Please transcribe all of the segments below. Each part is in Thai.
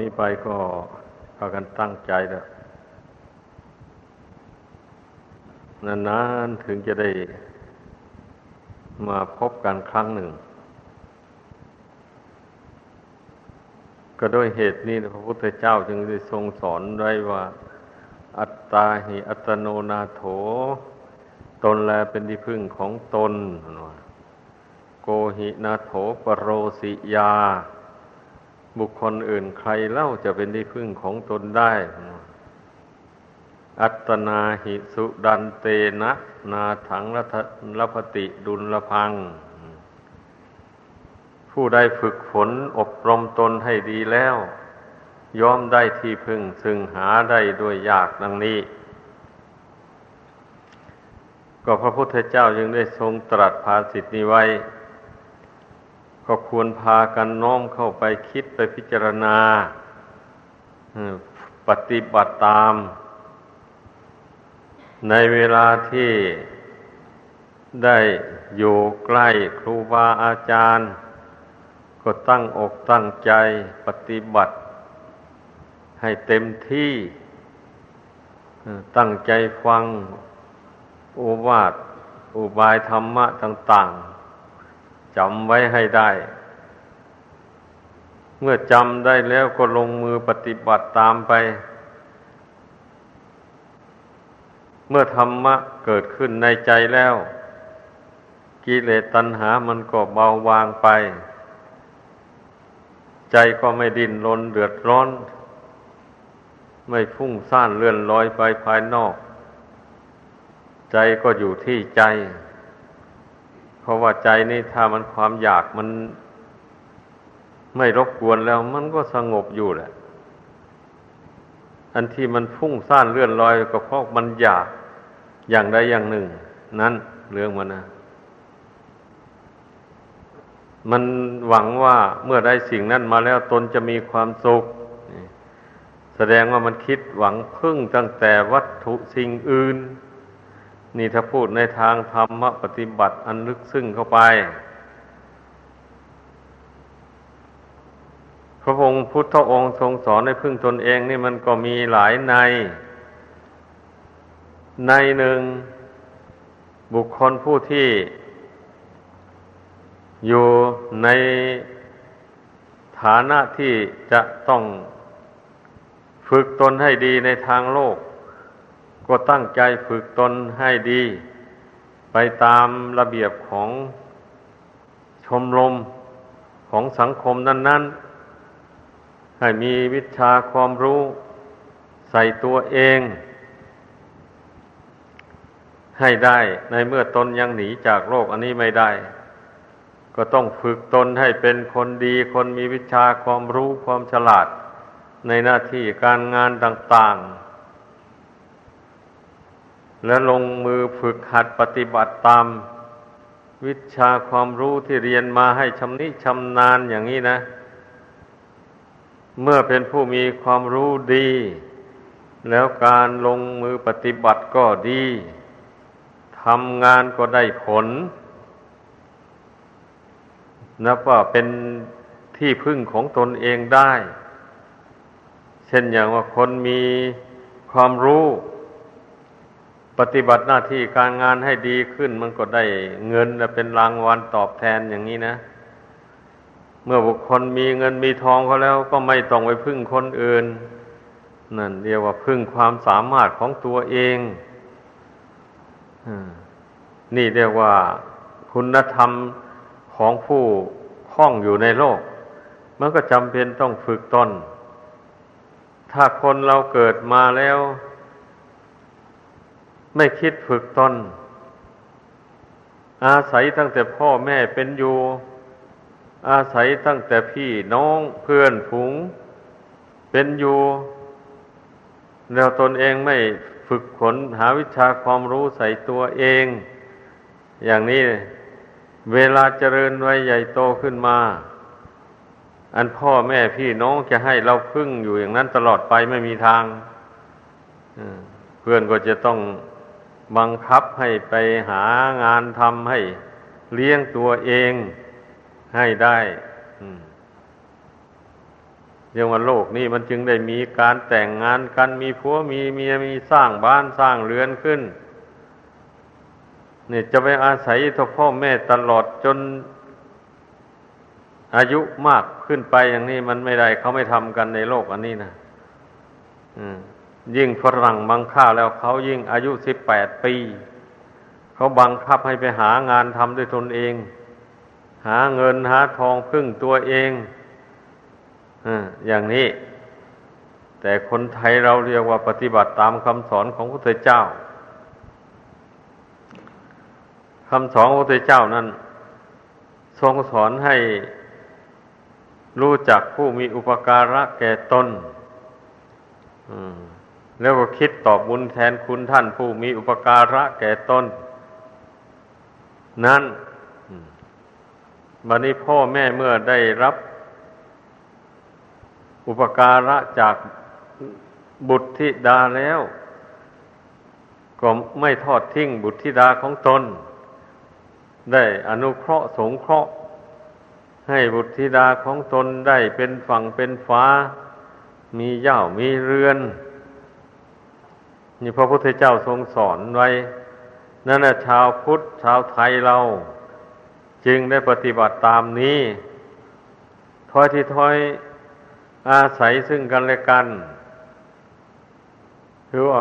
นี้ไปก็พากันตั้งใจแล้วนานๆถึงจะได้มาพบกันครั้งหนึ่ง ก็ด้วยเหตุนี้พระพุทธเจ้าจึงได้ทรงสอนไว้ว่า อัตตาหิอัตโนนาโถ ตนแลเป็นที่พึ่งของตน โกหินาโถปรโรสิยา บุคคลอื่นใครเล่าจะเป็นที่พึ่งของตนได้ อัตนาหิสุดันเตนะนาถังรัพติดุลพัง ผู้ใดฝึกฝนอบรมตนให้ดีแล้ว ย่อมได้ที่พึ่งซึ่งหาได้ด้วยยากดังนี้ ก็พระพุทธเจ้ายังได้ทรงตรัสภาสิทธินี้ไว้ ก็ควรพากันน้อมเข้าไปคิดไปพิจารณาปฏิบัติตาม ในเวลาที่ได้อยู่ใกล้ครูบาอาจารย์ ก็ตั้งอกตั้งใจปฏิบัติ ให้เต็มที่ ตั้งใจฟังอุบาทอุบายธรรมะต่าง ๆ จำไว้ให้ได้ เมื่อจำได้แล้วก็ลงมือปฏิบัติตามไป เมื่อธรรมะเกิดขึ้นในใจแล้ว กิเลสตัณหามันก็เบาบางไป ใจก็ไม่ดิ้นรนเดือดร้อน ไม่ฟุ้งซ่านเลื่อนลอยไปภายนอก ใจก็อยู่ที่ใจ ราะว่าใจนี่ถ้ามันความอยากมันไม่รบกวนแล้ว มันก็สงบอยู่แหละ อันที่มันฟุ้งซ่านเลื่อนลอยก็เพราะมันอยากอย่างใดอย่างหนึ่ง นั้นเรื่องมันนะมันหวังว่าเมื่อได้สิ่งนั้นมาแล้วตนจะมีความสุขแสดงว่ามันคิดหวังพึ่งตั้งแต่วัตถุสิ่งอื่น นี่ถ้าพูดในทางธรรมปฏิบัติอันลึกซึ้งเข้าไป พระองค์พุทธองค์ทรงสอนให้พึ่งตนเองนี่มันก็มีหลายใน ในหนึ่งบุคคลผู้ที่ อยู่ในฐานะที่จะต้องฝึกตนให้ดีในทางโลก ก็ตั้งใจฝึกตนให้ดี ไปตามระเบียบของชมรมของสังคมนั้น ๆ ให้มีวิชาความรู้ใส่ตัวเอง ให้ได้ในเมื่อตนยังหนีจากโลกอันนี้ไม่ได้ ก็ต้องฝึกตนให้เป็นคนดี คนมีวิชาความรู้ความฉลาด ในหน้าที่การงานต่าง ๆ และลงมือฝึกหัดปฏิบัติตาม วิชาความรู้ที่เรียนมาให้ชำนิชำนาญอย่างนี้นะ เมื่อเป็นผู้มีความรู้ดี แล้วการลงมือปฏิบัติก็ดีทำงานก็ได้ผล นับว่าเป็นที่พึ่งของตนเองได้ เช่นอย่างว่าคนมีความรู้ ปฏิบัติหน้าที่การงานให้ดีขึ้น มันก็ได้เงินเป็นรางวัลตอบแทนอย่างนี้นะ เมื่อบุคคลมีเงินมีทองเขาแล้วก็ไม่ต้องไปพึ่งคนอื่น นั่นเรียกว่าพึ่งความสามารถของตัวเองนี่เรียกว่าคุณธรรมของผู้คล้องอยู่ในโลก มันก็จำเป็นต้องฝึกตนถ้าคนเราเกิดมาแล้ว ไม่คิดฝึกตน อาศัยตั้งแต่พ่อแม่เป็นอยู่ อาศัยตั้งแต่พี่น้องเพื่อนฝูง เป็นอยู่แล้วตนเองไม่ฝึกขนหาวิชาความรู้ใส่ตัวเอง อย่างนี้เวลาเจริญไว้ใหญ่โตขึ้นมา อันพ่อแม่พี่น้องจะให้เราพึ่งอยู่อย่างนั้นตลอดไปไม่มีทางเพื่อนก็จะต้อง บังคับให้ไปหางานทำให้เลี้ยงตัวเองให้ได้เรียกว่าโลกนี้มันจึงได้มีการแต่งงานกันมีผัวมีเมียมีสร้างบ้านสร้างเรือนขึ้น เนี่ยจะไปอาศัยทพ่อแม่ตลอดจน อายุมากขึ้นไปอย่างนี้มันไม่ได้เขาไม่ทำกันในโลกอันนี้นะ ยิ่งฝรั่งบังค่าแล้วเขายิ่งอายุสิบแปดปี เขาบังคับให้ไปหางานทำด้วยตนเอง หาเงินหาทองพึ่งตัวเองอย่างนี้ แต่คนไทยเราเรียกว่าปฏิบัติตามคำสอนของพระพุทธเจ้าคำสอนของพระพุทธเจ้านั้น ทรงสอนให้รู้จักผู้มีอุปการะแก่ตน แล้วก็คิดตอบบุญแทนคุณท่านผู้มีอุปการะแก่ตนนั้นบัดนี้พ่อแม่เมื่อได้รับ อุปการะจากบุตรธิดาแล้ว ก็ไม่ทอดทิ้งบุตรธิดาของตน ได้อนุเคราะห์สงเคราะห์ ให้บุตรธิดาของตนได้เป็นฝั่งเป็นฟ้า มีเย่ามีเรือน นี่พระพุทธเจ้าทรงสอนไว้ นั่นแหละชาวพุทธชาวไทยเรา จึงได้ปฏิบัติตามนี้ถ้อยที่ถ้อยอาศัยซึ่งกันและกัน คือว่า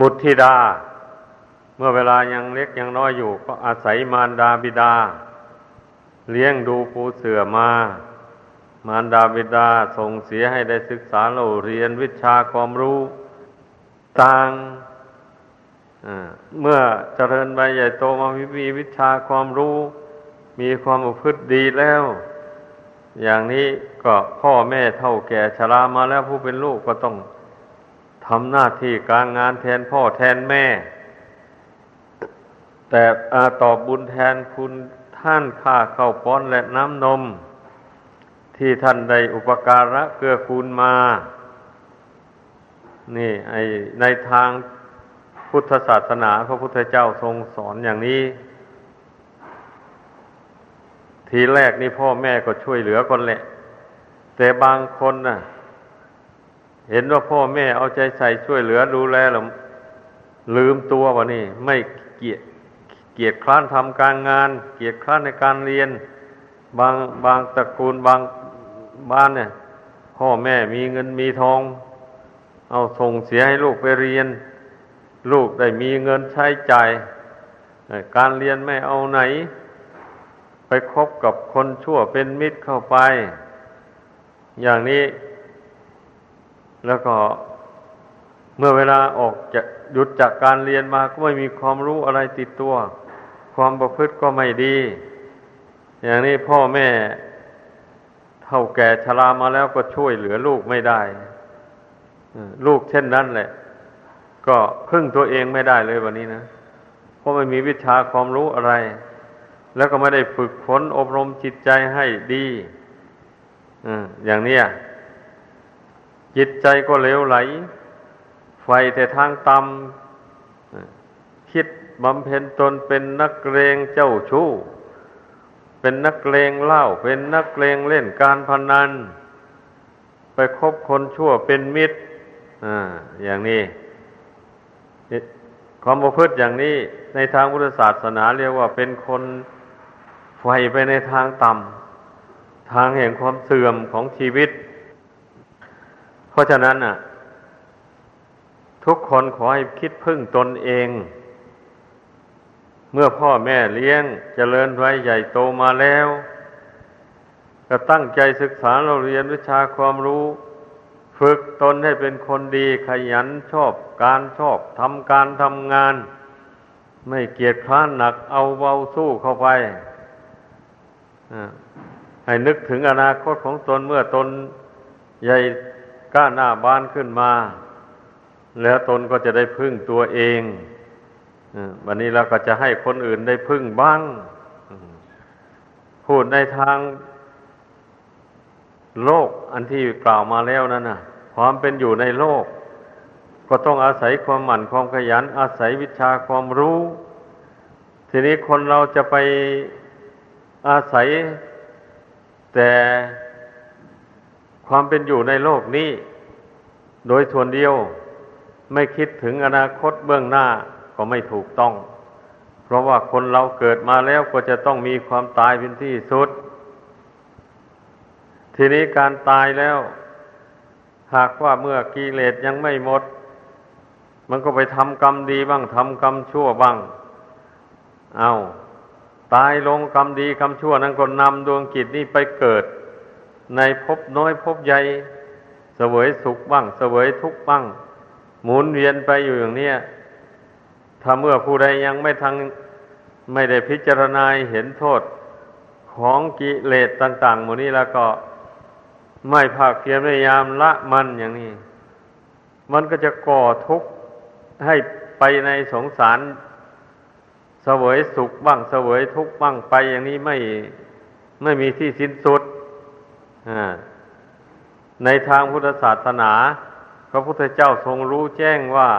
บุตรธิดา เมื่อเวลายังเล็กยังน้อยอยู่ ก็อาศัยมารดาบิดา เลี้ยงดูปูเสือมา มารดาบิดาส่งเสียให้ได้ศึกษาเราเรียนวิชาความรู้ต่างเมื่อเจริญไปใหญ่โตมามีวิชาความรู้ มีความอุพฤติดีแล้ว อย่างนี้ก็พ่อแม่เท่าแก่ชรามาแล้วผู้เป็นลูกก็ต้องทำหน้าที่การงานแทนพ่อแทนแม่ แต่ตอบบุญแทนคุณท่านค่าเข้าป้อนและน้ำนม ที่ท่านได้อุปการะเกื้อกูลมา นี่ไอในทางพุทธศาสนาพระพุทธเจ้าทรงสอนอย่างนี้ ทีแรกนี่พ่อแม่ก็ช่วยเหลือคนแหละ แต่บางคนน่ะ เห็นว่าพ่อแม่เอาใจใส่ช่วยเหลือดูแลแล้วลืมตัววะนี่ ไม่เกียเกียร์คร้านทำการงาน เกียร์คร้านในการเรียน บางบางตระกูลบาง บ้านเนี่ยพ่อแม่มีเงินมีทอง เอาส่งเสียให้ลูกไปเรียน ลูกได้มีเงินใช้จ่ายการเรียนไม่เอาไหน ไปคบกับคนชั่วเป็นมิตรเข้าไป อย่างนี้ แล้วก็เมื่อเวลาออกจะหยุดจากการเรียนมาก็ไม่มีความรู้อะไรติดตัว ความประพฤติก็ไม่ดี อย่างนี้พ่อแม่ เท่าแก่ชรามาแล้วก็ช่วยเหลือลูกไม่ได้ลูกเช่นนั้นแหละ ก็พึ่งตัวเองไม่ได้เลยวันนี้นะเพราะไม่มีวิชาความรู้อะไร แล้วก็ไม่ได้ฝึกฝนอบรมจิตใจให้ดีอย่างนี้จิตใจก็เลวไหล ไฟแต่ทางต่ำคิดบำเพ็ญตนเป็นนักเลงเจ้าชู้ เป็นนักเลงเหล้าเป็นนักเลงเล่นการพนัน ไปคบคนชั่วเป็นมิตรอ่าอย่างนี้ความประพฤติอย่างนี้ในทางพุทธศาสนาเรียกว่าเป็นคนไฟไปในทางต่ำทางแห่งความเสื่อมของชีวิต เพราะฉะนั้นน่ะ ทุกคนขอให้คิดพึ่งตนเอง เมื่อพ่อแม่เลี้ยงจเจริญไว้ใหญ่โตมาแล้ว ก็ตั้งใจศึกษาเราเรียนวิชาความรู้ ฝึกตนให้เป็นคนดีขยันชอบการชอบทำการทำงาน ไม่เกียจคร้านหนักเอาเบาสู้เข้าไปให้นึกถึงอนาคตของตนเมื่อตนใหญ่ก้าหน้าบ้านขึ้นมา แล้วตนก็จะได้พึ่งตัวเอง วันนี้เราก็จะให้คนอื่นได้พึ่งบ้าง พูดในทางโลกอันที่กล่าวมาแล้วนั่นนะความเป็นอยู่ในโลก ก็ต้องอาศัยความหมั่นความขยัน อาศัยวิชาความรู้ ทีนี้คนเราจะไปอาศัย แต่ความเป็นอยู่ในโลกนี้ โดยส่วนเดียวไม่คิดถึงอนาคตเบื้องหน้า ก็ไม่ถูกต้อง เพราะว่าคนเราเกิดมาแล้วก็จะต้องมีความตายเป็นที่สุด ทีนี้การตายแล้ว หากว่าเมื่อกิเลสยังไม่หมด มันก็ไปทำกรรมดีบ้างทำกรรมชั่วบ้าง เอาตายลงกรรมดีกรรมชั่วนั้นก็นำดวงกิจนี้ไปเกิด ในภพน้อยภพใหญ่เสวยสุขบ้างเสวยทุกข์บ้าง หมุนเวียนไปอยู่อย่างนี้ ถ้าเมื่อผู้ใดยังไม่ทังไม่ได้พิจารณาเห็นโทษของกิเลสต่างๆหมดนี้แล้วก็ไม่ภาคเพียรพยายามละมันอย่างนี้ มันก็จะก่อทุกข์ให้ไปในสงสารเสวยสุขบ้างเสวยทุกข์บ้างไปอย่างนี้ไม่ไม่มีที่สิ้นสุด ในทางพุทธศาสนา พระพุทธเจ้าทรงรู้แจ้งว่า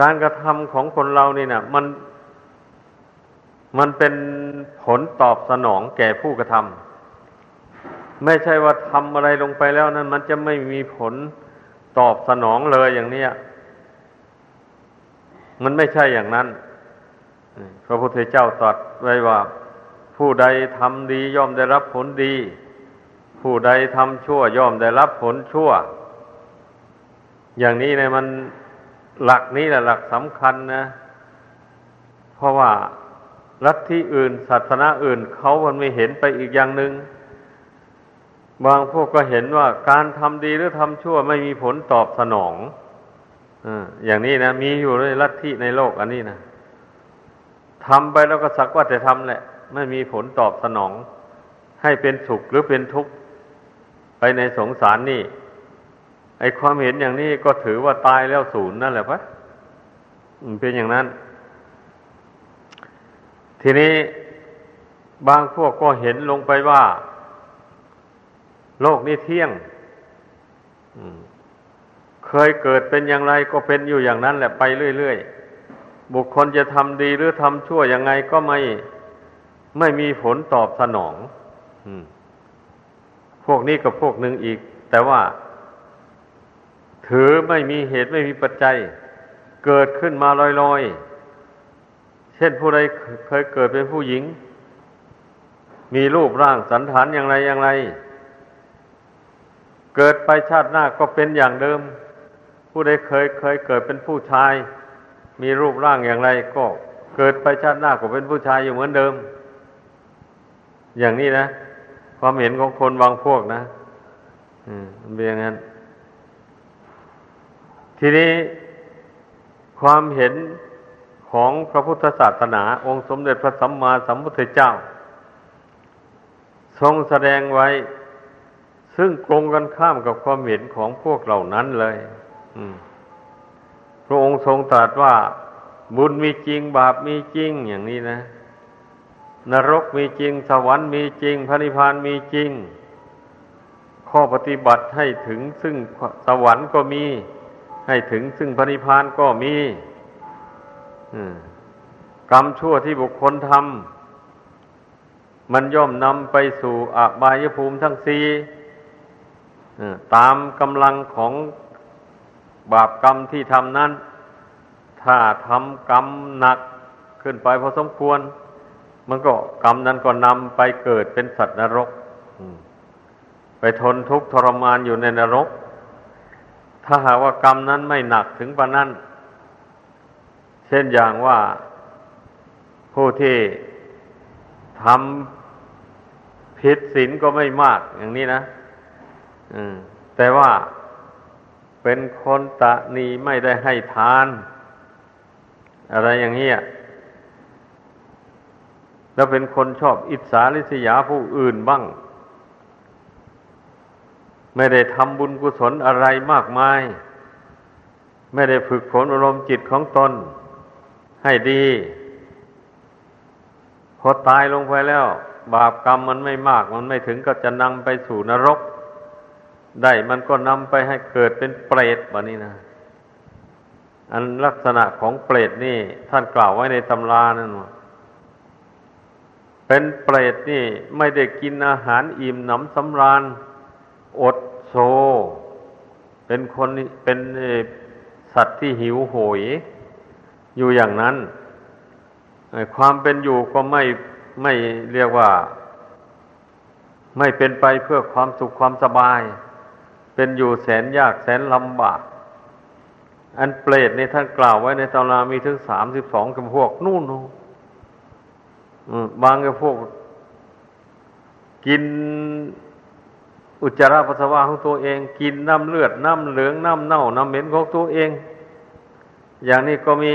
การกระทำของคนเรานี่นะมัน มันเป็นผลตอบสนองแก่ผู้กระทำไม่ใช่ว่าทำอะไรลงไปแล้วนั้น มันจะไม่มีผลตอบสนองเลยอย่างนี้มันไม่ใช่อย่างนั้น พระพุทธเจ้าตรัสไว้ว่าผู้ใดทำดีย่อมได้รับผลดี ผู้ใดทำชั่วย่อมได้รับผลชั่ว อย่างนี้เนี่ยมัน หลักนี้แหละหลักสำคัญนะ เพราะว่าลัทธิอื่น ศาสนาอื่นเขามันไม่เห็นไปอีกอย่างหนึง่งบางพวกก็เห็นว่าการทำดีหรือทำชั่วไม่มีผลตอบสนองอย่างนี้นะ มีอยู่ในลัทธิในโลกอันนี้นะทำไปแล้วก็สักว่าแต่ทำแหละ ไม่มีผลตอบสนอง ให้เป็นสุขหรือเป็นทุกข์ไปในสงสารนี่ ไอความเห็นอย่างนี้ก็ถือว่าตายแล้วศูนย์นั่นแหละปะเป็นอย่างนั้น ทีนี้บางพวกก็เห็นลงไปว่า โลกนี้เที่ยงเคยเกิดเป็นอย่างไรก็เป็นอยู่อย่างนั้นแหละไปเรื่อยๆ บุคคลจะทำดีหรือทำชั่วยังไงก็ไม่ไม่มีผลตอบสนองพวกนี้กับพวกหนึ่งอีก แต่ว่า ถือไม่มีเหตุไม่มีปัจจัย เกิดขึ้นมาลอยๆ เช่นผู้ใดเคยเกิดเป็นผู้หญิง มีรูปร่างสันฐานอย่างไรอย่างไร เกิดไปชาติหน้าก็เป็นอย่างเดิม ผู้ใดเคยเคยเกิดเป็นผู้ชาย มีรูปร่างอย่างไร ก็เกิดไปชาติหน้าก็เป็นผู้ชายอยู่เหมือนเดิม อย่างนี้นะ ความเห็นของคนบางพวกนะ อืมเป็นอย่างนั้น ทีนี้ความเห็นของพระพุทธศาสนา องค์สมเด็จพระสัมมาสัมพุทธเจ้า ทรงแสดงไว้ ซึ่งตรงกันข้ามกับความเห็นของพวกเหล่านั้นเลยพระองค์ทรงตรัสว่า บุญมีจริงบาปมีจริงอย่างนี้นะ นรกมีจริง สวรรค์มีจริงพระนิพพานมีจริง ข้อปฏิบัติให้ถึงซึ่งสวรรค์ก็มี ให้ถึงซึ่งพระนิพพานก็มีกรรมชั่วที่บุคคลทำมันย่อมนำไปสู่อบายภูมิทั้งสี่ตามกำลังของบาปกรรมที่ทำนั้น ถ้าทำกรรมหนักขึ้นไปพอสมควร มันก็กรรมนั้นก็นำไปเกิดเป็นสัตว์นรก ไปทนทุกข์ทรมานอยู่ในนรก ถ้าหากว่ากรรมนั้นไม่หนักถึงปานนั้น เช่นอย่างว่าผู้ที่ทำผิดศีลก็ไม่มากอย่างนี้นะแต่ว่าเป็นคนตะนีไม่ได้ให้ทาน อะไรอย่างเงี้ยแล้วเป็นคนชอบอิจฉาริษยาผู้อื่นบ้าง ไม่ได้ทำบุญกุศลอะไรมากมาย ไม่ได้ฝึกฝนอารมณ์จิตของตน ให้ดี พอตายลงไปแล้ว บาปกรรมมันไม่มาก มันไม่ถึงก็จะนำไปสู่นรก ได้มันก็นำไปให้เกิดเป็นเปรตแบบนี้นะอันลักษณะของเปรตนี่ท่านกล่าวไว้ในตำรานั่นว่าเป็นเปรตนี่ไม่ได้กินอาหารอิ่มหนำสำราญ อดโซ เป็นคนเป็นสัตว์ที่หิวโหย อยู่อย่างนั้นความเป็นอยู่ก็ไม่ไม่เรียกว่า ไม่เป็นไปเพื่อความสุขความสบาย เป็นอยู่แสนยากแสนลำบากอันเปรตในท่านกล่าวไว้ในตำรามีถึงสามสิบสองกับพวกนู่นบางกับพวก กิน อุจจาระปัสสาวะของตัวเอง กินน้ำเลือดน้ำเหลืองน้ำเน่าน้ำเหม็นของตัวเอง อย่างนี้ก็มี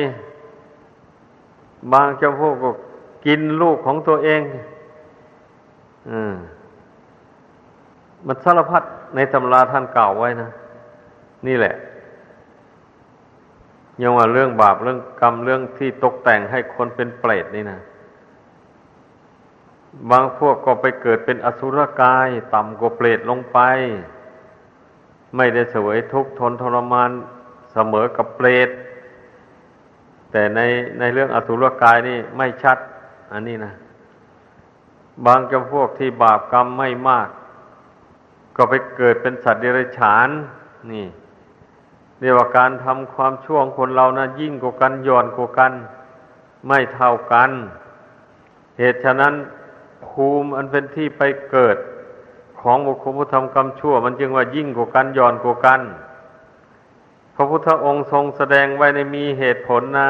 บางเจ้าพวกก็กินลูกของตัวเองอมันสารพัดในตำราท่านกล่าวไว้นะ นี่แหละยังว่าเรื่องบาปเรื่องกรรมเรื่องที่ตกแต่งให้คนเป็นเปรตนี่นะ บางพวกก็ไปเกิดเป็นอสุรกาย ต่ำกว่าเปรตลงไป ไม่ได้เสวยทุกทนทรมานเสมอกับเปรตแต่ในในเรื่องอสุรกายนี่ไม่ชัด อันนี้นะ บางจำพวกที่บาปกรรมไม่มาก ก็ไปเกิดเป็นสัตว์เดรัจฉาน นี่เรียกว่าการทำความชั่วของคนเรานะยิ่งกว่ากันย่อนกว่ากัน ไม่เท่ากัน เหตุฉะนั้น ภูมิอันเป็นที่ไปเกิดของบุคคลผู้ทำกรรมชั่ว มันจึงว่ายิ่งกว่ากันย่อนกว่ากัน พระพุทธองค์ทรงแสดงไว้ในมีเหตุผลนะ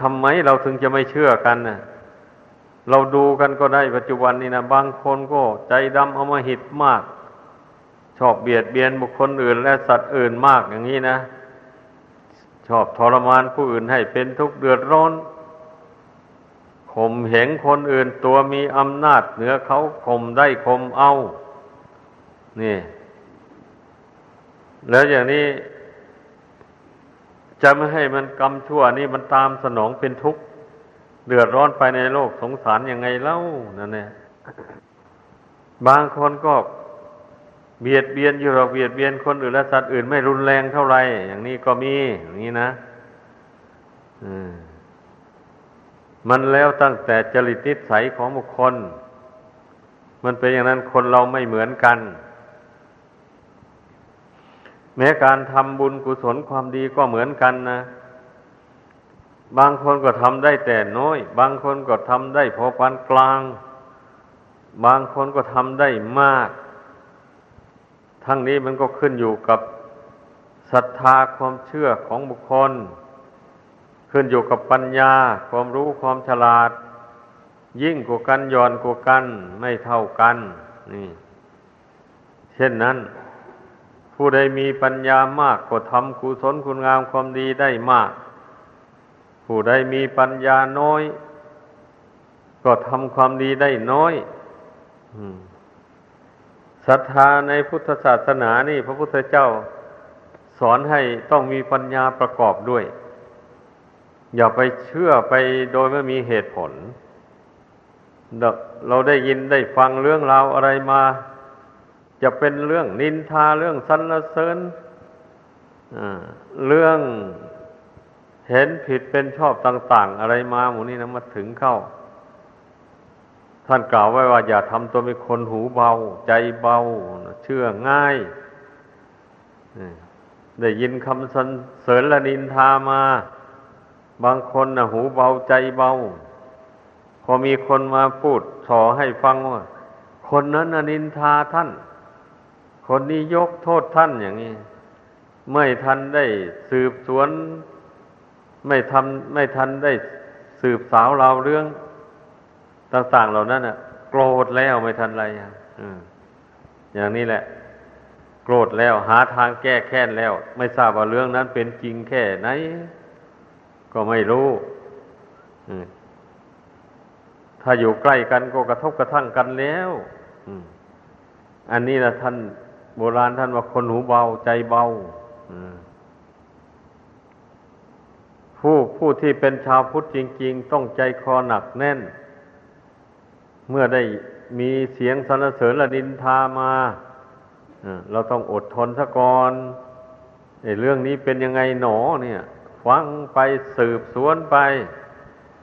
ทำไมเราถึงจะไม่เชื่อกันนะเราดูกันก็ได้ปัจจุบันนี้นะบางคนก็ใจดำอมหิดมาก ชอบเบียดเบียนบุคคลอื่น และสัตว์อื่นมากอย่างนี้นะ ชอบทรมานผู้อื่นให้เป็นทุกข์เดือดร้อน ข่มเหงคนอื่นตัวมีอำนาจเหนือเขาข่มได้ข่มเอา นี่ แล้วอย่างนี้ จะไม่ให้มันกรรมชั่วนี่มันตามสนองเป็นทุกข์เดือดร้อนไปในโลกสงสารยังไงเล่านั่นเนี่ยบางคนก็เบียดเบียนอยู่หรอกเบียดเบียนคนอื่นและสัตว์อื่นไม่รุนแรงเท่าไหร่อย่างนี้ก็มีอย่างนี้นะ อืม มันแล้วตั้งแต่จริตนิสัยของบุคคล มันเป็นอย่างนั้นคนเราไม่เหมือนกัน แม้การทำบุญกุศลความดีก็เหมือนกันนะ บางคนก็ทำได้แต่น้อย บางคนก็ทำได้พอปานกลาง บางคนก็ทำได้มาก ทั้งนี้มันก็ขึ้นอยู่กับศรัทธาความเชื่อของบุคคล ขึ้นอยู่กับปัญญา ความรู้ความฉลาด ยิ่งกว่ากันย่อนกว่ากันไม่เท่ากัน นี่ เช่นนั้น ผู้ใดมีปัญญามากก็ทำกุศลคุณงามความดีได้มาก ผู้ใดมีปัญญาน้อย ก็ทำความดีได้น้อยศรัทธาในพุทธศาสนานี่ พระพุทธเจ้า สอนให้ต้องมีปัญญาประกอบด้วย อย่าไปเชื่อไปโดยไม่มีเหตุผล เราได้ยินได้ฟังเรื่องราวอะไรมา จะเป็นเรื่องนินทาเรื่องสรรเสริญเรื่องเห็นผิดเป็นชอบต่าง ๆ อะไรมาหมูนี้นะมาถึงเข้า ท่านกล่าวไว้ว่า อย่าทำตัวเป็นคนหูเบา ใจเบา เชื่อง่ายได้ยินคำสรรเสริญและนินทามา บางคนนะหูเบาใจเบา พอมีคนมาพูดสอให้ฟังว่า คนนั้นนินทาท่าน คนนี้ยกโทษท่านอย่างนี้ ไม่ทันได้สืบสวน ไม่ทำไม่ทันได้สืบสาวราวเรื่อง ต่าง ๆ เหล่านั้นอะ โกรธแล้วไม่ทันไรอะอย่างนี้แหละ โกรธแล้วหาทางแก้แค้นแล้ว ไม่ทราบว่าเรื่องนั้นเป็นจริงแค่ไหน ก็ไม่รู้ถ้าอยู่ใกล้กันก็กระทบกระทั่งกันแล้วอันนี้นะท่านโบราณท่านว่าคนหูเบาใจเบาผู้ผู้ที่เป็นชาวพุทธจริง ๆ ต้องใจคอหนักแน่น เมื่อได้มีเสียงสรรเสริญละดินทามาเราต้องอดทนซะก่อนเรื่องนี้เป็นยังไงหนอเนี่ย ฟังไปสืบสวนไป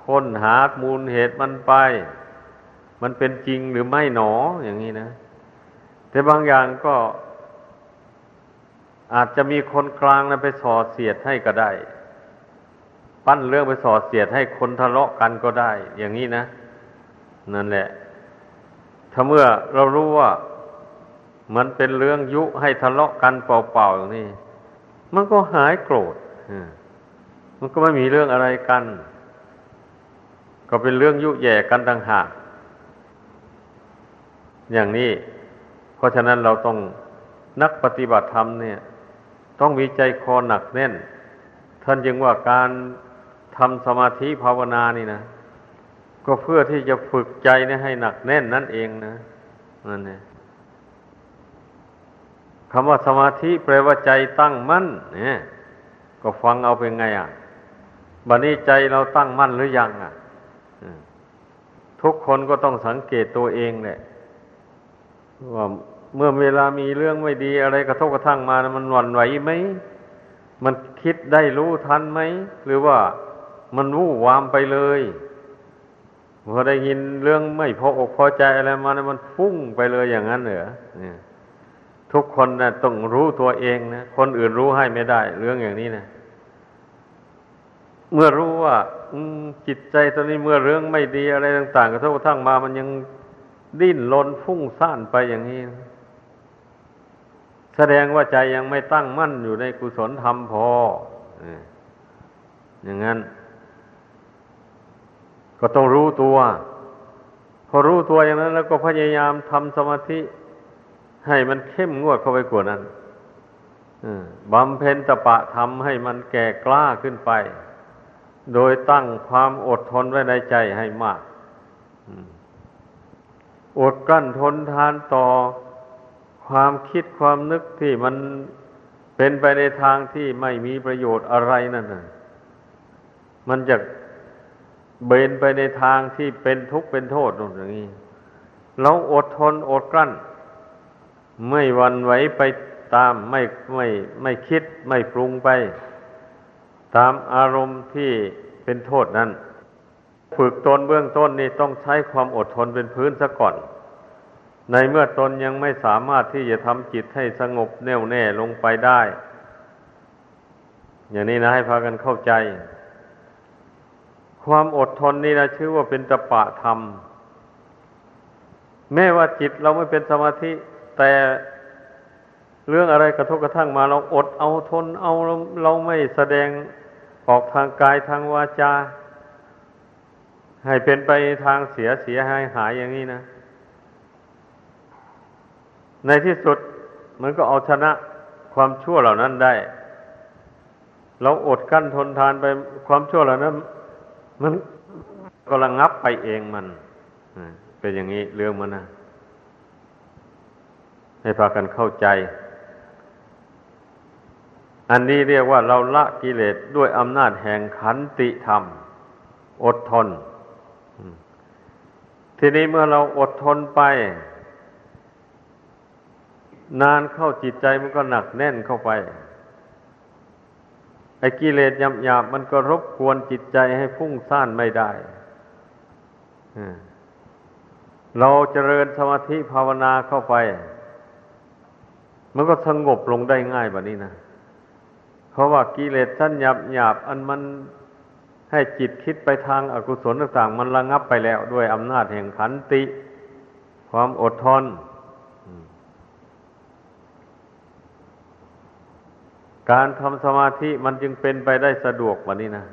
ค้นหามูลเหตุมันไป มันเป็นจริงหรือไม่หนออย่างนี้นะ แต่บางอย่างก็ อาจจะมีคนกลางนะไปส่อเสียดให้ก็ได้ ปั้นเรื่องไปส่อเสียดให้คนทะเลาะกันก็ได้ อย่างนี้นะ นั่นแหละ ถ้าเมื่อเรารู้ว่ามันเป็นเรื่องยุให้ทะเลาะกันเปล่าๆอย่างนี้ มันก็หายโกรธมั มันก็ไม่มีเรื่องอะไรกัน ก็เป็นเรื่องยุแย่กันต่างหากอย่างนี้ เพราะฉะนั้นเราต้องนักปฏิบัติธรรมเนี่ย ต้องมีใจคอหนักแน่น ท่านจึงว่าการทำสมาธิภาวนานี่นะ ก็เพื่อที่จะฝึกใจนี่ให้หนักแน่นนั่นเองนะนั่นเองคำว่าสมาธิแปลว่าใจตั้งมั่นเนี่ย ก็ฟังเอาเป็นไงอะ บัดนี้ใจเราตั้งมั่นหรือยังอะทุกคนก็ต้องสังเกตตัวเองแหละว่าเมื่อเวลามีเรื่องไม่ดีอะไรกระทบกระทั่งมานะมันหวั่นไหวไหมมันคิดได้รู้ทันไหมหรือว่ามันวู่วามไปเลยพอได้ยินเรื่องไม่พออกพอใจอะไรมานะมันฟุ้งไปเลยอย่างนั้นเหรอเนี่ย ทุกคนนะต้องรู้ตัวเองนะคนอื่นรู้ให้ไม่ได้ เรื่องอย่างนี้นะ เมื่อรู้ว่าจิตใจตอนนี้เมื่อเรื่องไม่ดีอะไรต่างๆกระทบกระทั่งมามันยังดิ้นรนฟุ้งซ่านไปอย่างนี้ แสดงว่าใจยังไม่ตั้งมั่นอยู่ในกุศลธรรมพออย่างนั้น ก็ต้องรู้ตัว พอรู้ตัวอย่างนั้น แล้วก็พยายามทำสมาธิ ให้มันเข้มงวดเข้าไปกว่านั้นบำเพ็ญตะปะทำให้มันแก่กล้าขึ้นไป โดยตั้งความอดทนไว้ในใจให้มาก อดกั้นทนทานต่อความคิดความนึกที่มันเป็นไปในทางที่ไม่มีประโยชน์อะไรนั่นน่ะมันจะเบนไปในทางที่เป็นทุกข์เป็นโทษอย่างนี้เราอดทนอดกลั้น ไม่วันไหวไปตามไม่ไม่ไม่คิดไม่ปรุงไป ตามอารมณ์ที่เป็นโทษนั้น ฝึกตนเบื้องต้นนี่ต้องใช้ความอดทนเป็นพื้นซะก่อน ในเมื่อตนยังไม่สามารถที่จะทำจิตให้สงบแน่วแน่ลงไปได้ อย่างนี้นะให้พากันเข้าใจ ความอดทนนี่นะชื่อว่าเป็นตปะธรรม แม้ว่าจิตเราไม่เป็นสมาธิแต่ เรื่องอะไรกระทบกระทั่งมาเราอดเอาทนเอาเราเราไม่แสดงออกทางกายทางวาจา ให้เป็นไปทางเสียเสียหายหายอย่างนี้นะ ในที่สุดมันก็เอาชนะความชั่วเหล่านั้นได้ เราอดกั้นทนทานไปความชั่วเหล่านั้น มันก็ระงับไปเองมันเป็นอย่างนี้เรื่องมันนะให้พากันเข้าใจ อันนี้เรียกว่าเราละกิเลสด้วยอำนาจแห่งขันติธรรม อดทน ทีนี้เมื่อเราอดทนไป นานเข้าจิตใจมันก็หนักแน่นเข้าไป ไอ้กิเลสหยาบๆมันก็รบกวนจิตใจให้ฟุ้งซ่านไม่ได้เราเจริญสมาธิภาวนาเข้าไป มันก็สงบลงได้ง่ายแบบนี้นะ เพราะว่ากิเลสชั้นหยาบหยาบอันมันให้จิตคิดไปทางอากุศลต่างๆ มันระงับไปแล้วด้วยอำนาจแห่งขันติ ความอดทน การทำสมาธิมันจึงเป็นไปได้สะดวกแบบนี้นะ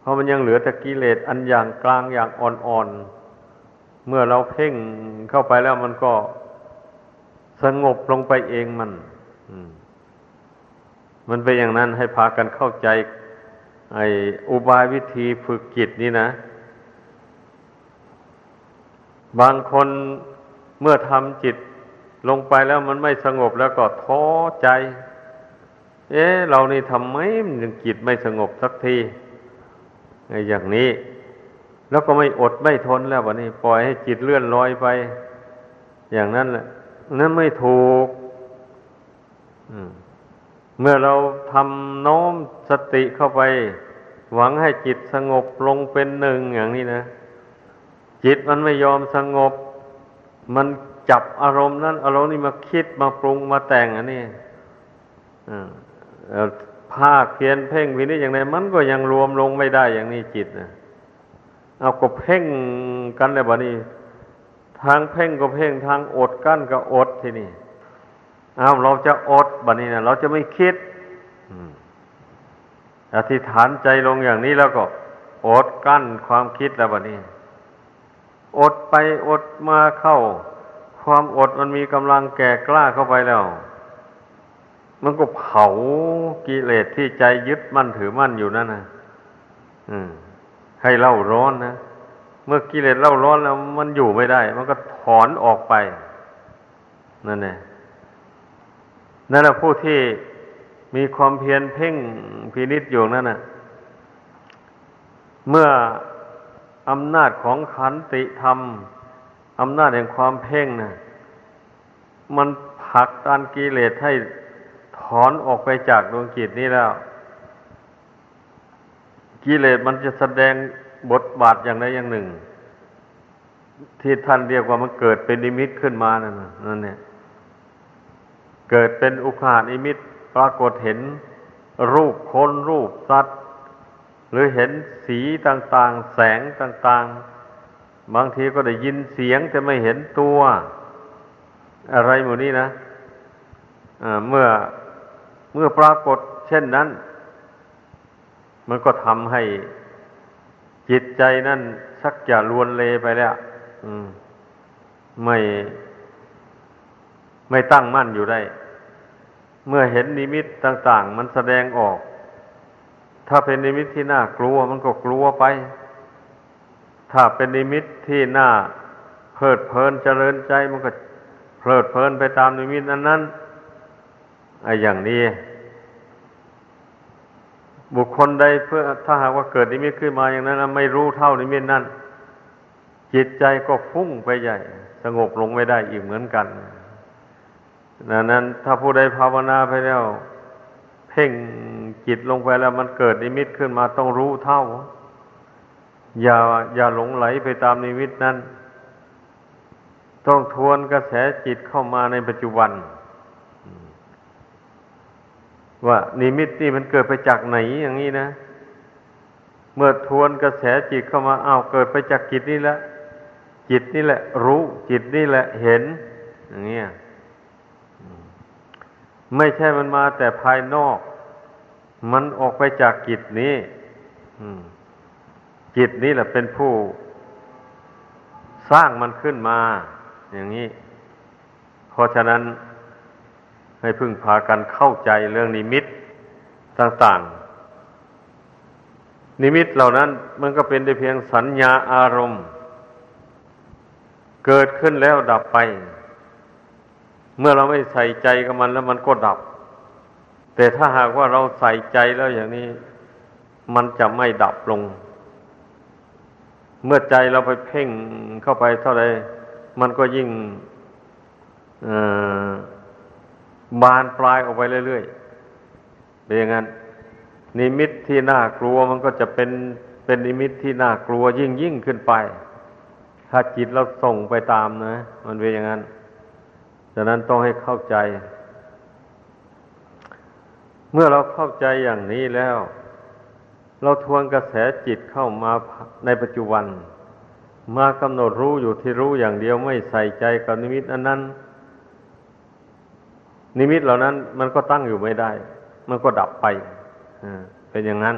เพราะมันยังเหลือแต่กิเลสอันอย่างกลางอย่างอ่อนๆ เมื่อเราเพ่งเข้าไปแล้วมันก็สงบลงไปเองมันมั มันเป็นอย่างนั้นให้พากันเข้าใจ ไอ้อุบายวิธีฝึกจิตนี่นะ บางคนเมื่อทำจิตลงไปแล้วมันไม่สงบแล้วก็ท้อใจ เอ๊ะ เรานี่ทำไมยังจิตไม่สงบสักทีไอ้อย่างนี้ แล้วก็ไม่อดไม่ทนแล้ววันนี้ปล่อยให้จิตเลื่อนลอยไป อย่างนั้นแหละนั่นไม่ถูก เมื่อเราทำโน้มสติเข้าไป หวังให้จิตสงบลงเป็นหนึ่งอย่างนี้นะ จิตมันไม่ยอมสงบ มันจับอารมณ์นั้น อารมณ์นี้มาคิดมาปรุงมาแต่งอันนี้ภาคเพียนเพ่งวินิจอย่างไรมันก็ยังรวมลงไม่ได้อย่างนี้จิตนะเอาก็เพ่งกันเลยบ่นี้ ทางเพ่งก็เพ่งทางอดกั้นก็อดทีนี่ อาเราจะอดบ่นี้นะเราจะไม่คิดอธิษฐานใจลงอย่างนี้แล้วก็ อดกั้นความคิดแล้วบ่นี้ อดไปอดมาเข้า ความอดมันมีกำลังแก่กล้าเข้าไปแล้ว มันก็เผากิเลสที่ใจยึดมั่นถือมั่นอยู่นั่นนะให้เล่าร้อนนะเมื่อกิเลสเล่าร้อนแล้ว มันอยู่ไม่ได้ มันก็ถอนออกไปนั่นแหละ นั่นแหละผู้ที่มีความเพียรเพ่งพินิษอยู่นั่นน่ะ เมื่ออำนาจของขันติธรรมอำนาจแห่งความเพ่งนะ่ะมันผลักดันกิเลสให้ถอนออกไปจากดวงจิตนี้แล้ว กิเลสมันจะแสดงบทบาทอย่างใดอย่างหนึ่ง ที่ท่านเรียกว่ามันเกิดเป็นนิมิตขึ้นมานั่นนั่นเนี่ย เกิดเป็นอุคานิมิตปรากฏเห็นรูปคนรูปสัตว์ หรือเห็นสีต่างๆ แสงต่างๆ บางทีก็ได้ยินเสียงแต่ไม่เห็นตัว อะไรหมดนี้นะะเมื่อเมื่อปรากฏเช่นนั้น มันก็ทำให้จิตใจนั่นสักจะลวนเลไปแล้วไม่ไม่ตั้งมั่นอยู่ได้ เมื่อเห็นนิมิตต่างๆ มันแสดงออก ถ้าเป็นนิมิตที่น่ากลัวมันก็กลัวไป ถ้าเป็นนิมิตที่น่าเพลิดเพลินเจริญใจมันก็เพลิดเพลินไปตามนิมิตนั้นนั้นไอ้อย่างนี้ บุคคลใดเพื่อถ้าหากว่าเกิดนิมิตขึ้นมาอย่างนั้นไม่รู้เท่านิมิตนั้นจิตใจก็ฟุ้งไปใหญ่ สงบลงไม่ได้อีกเหมือนกัน ดังนั้นถ้าผู้ใดภาวนาไปแล้ว เพ่งจิตลงไปแล้วมันเกิดนิมิตขึ้นมาต้องรู้เท่า อย่าอย่าหลงไหลไปตามนิมิตนั้น ต้องทวนกระแสจิตเข้ามาในปัจจุบัน ว่านิมิตนี่มันเกิดไปจากไหนอย่างนี้นะ เมื่อทวนกระแสจิตเข้ามาอ้าวเกิดไปจากจิตนี่แหละจิตนี่แหละ รู้จิตนี่แหละเห็น อย่างนี้ ไม่ใช่มันมาแต่ภายนอก มันออกไปจากจิตนี้จิตนี้แหละเป็นผู้สร้างมันขึ้นมา อย่างนี้ เพราะฉะนั้นให้พึ่งพากันเข้าใจเรื่องนิมิตต่างๆ นิมิตเหล่านั้นมันก็เป็นได้เพียงสัญญาอารมณ์ เกิดขึ้นแล้วดับไป เมื่อเราไม่ใส่ใจกับมันแล้วมันก็ดับ แต่ถ้าหากว่าเราใส่ใจแล้วอย่างนี้ มันจะไม่ดับลง เมื่อใจเราไปเพ่งเข้าไปเท่าไรมันก็ยิ่งบานปลายออกไปเรื่อยๆเป็นอย่างนั้น นิมิตที่น่ากลัวมันก็จะเป็นเป็นนิมิตที่น่ากลัวยิ่งยิ่งขึ้นไป ถ้าจิตเราส่งไปตามนะ มันเป็นอย่างนั้น ฉะนั้นต้องให้เข้าใจ เมื่อเราเข้าใจอย่างนี้แล้ว เราทวนกระแสจิตเข้ามาในปัจจุบัน มากำหนดรู้อยู่ที่รู้อย่างเดียวไม่ใส่ใจกับนิมิตอันนั้น นิมิตเหล่านั้น มันก็ตั้งอยู่ไม่ได้ มันก็ดับไปเป็นอย่างนั้น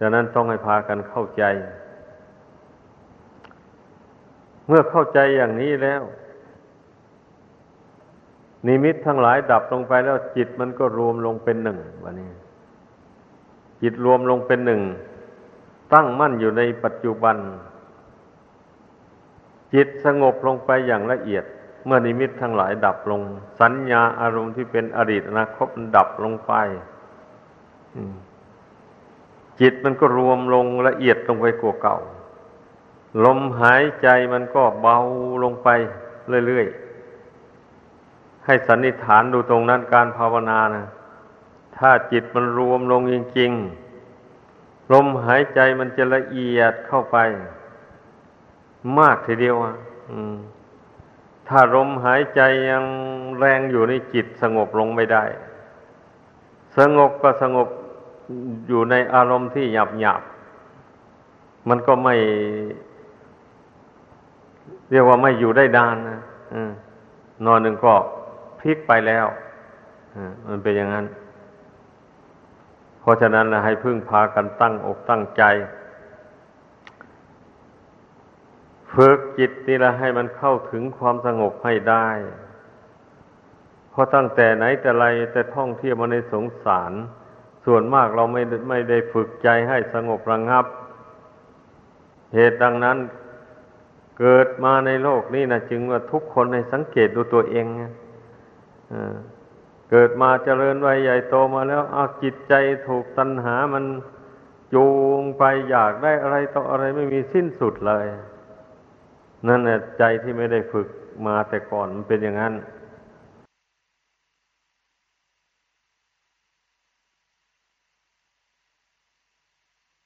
ฉะนั้นต้องให้พากันเข้าใจ เมื่อเข้าใจอย่างนี้แล้ว นิมิตทั้งหลายดับลงไปแล้วจิตมันก็รวมลงเป็นหนึ่งวันนี้ จิตรวมลงเป็นหนึ่ง ตั้งมั่นอยู่ในปัจจุบัน จิตสงบลงไปอย่างละเอียด เมื่อนิมิตทั้งหลายดับลง สัญญาอารมณ์ที่เป็นอดีตอนาคตดับลงไปจิตมันก็รวมลงละเอียดลงไปกว่าเก่า ลมหายใจมันก็เบาลงไปเรื่อยๆ ให้สันนิษฐานดูตรงนั้นการภาวนานะถ้าจิตมันรวมลงจริงๆ ลมหายใจมันจะละเอียดเข้าไป มากทีเดียวอะถ้าลมหายใจยังแรงอยู่ในจิตสงบลงไม่ได้ สงบก็สงบอยู่ในอารมณ์ที่หยาบหยาบมันก็ไม่ เรียกว่าไม่อยู่ได้ดานนะนอนหนึ่งก็ พลิกไปแล้วมันเป็นอย่างนั้น เพราะฉะนั้นนะให้พึ่งพากันตั้งอกตั้งใจ ฝึกจิตนี่ละให้มันเข้าถึงความสงบให้ได้เพราะตั้งแต่ไหนแต่ไรแต่ท่องเที่ยวมาในสงสาร ส่วนมากเราไม่ไม่ได้ฝึกใจให้สงบระงับ เหตุดังนั้นเกิดมาในโลกนี้นะจึงว่าทุกคนในสังเกตดูตัวเอง เกิดมาเจริญวัยใหญ่โตมาแล้วอาจิตใจถูกตัณหามันจูงไปอยากได้อะไรต่ออะไรไม่มีสิ้นสุดเลย นั่นแหละใจที่ไม่ได้ฝึกมาแต่ก่อนมันเป็นอย่างนั้น